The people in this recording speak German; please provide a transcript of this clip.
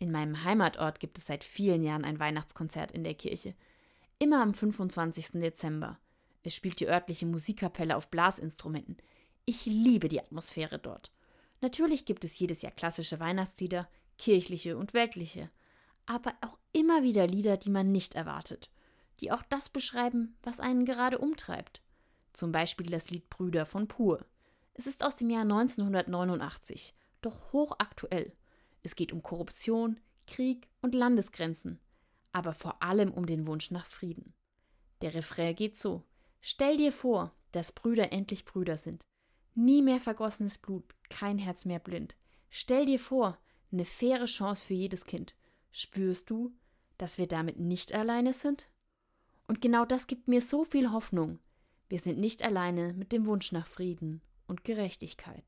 In meinem Heimatort gibt es seit vielen Jahren ein Weihnachtskonzert in der Kirche. Immer am 25. Dezember. Es spielt die örtliche Musikkapelle auf Blasinstrumenten. Ich liebe die Atmosphäre dort. Natürlich gibt es jedes Jahr klassische Weihnachtslieder, kirchliche und weltliche, aber auch immer wieder Lieder, die man nicht erwartet, die auch das beschreiben, was einen gerade umtreibt. Zum Beispiel das Lied Brüder von Pur. Es ist aus dem Jahr 1989, doch hochaktuell. Es geht um Korruption, Krieg und Landesgrenzen, aber vor allem um den Wunsch nach Frieden. Der Refrain geht so: Stell dir vor, dass Brüder endlich Brüder sind. Nie mehr vergossenes Blut, kein Herz mehr blind. Stell dir vor, eine faire Chance für jedes Kind. Spürst du, dass wir damit nicht alleine sind? Und genau das gibt mir so viel Hoffnung. Wir sind nicht alleine mit dem Wunsch nach Frieden und Gerechtigkeit.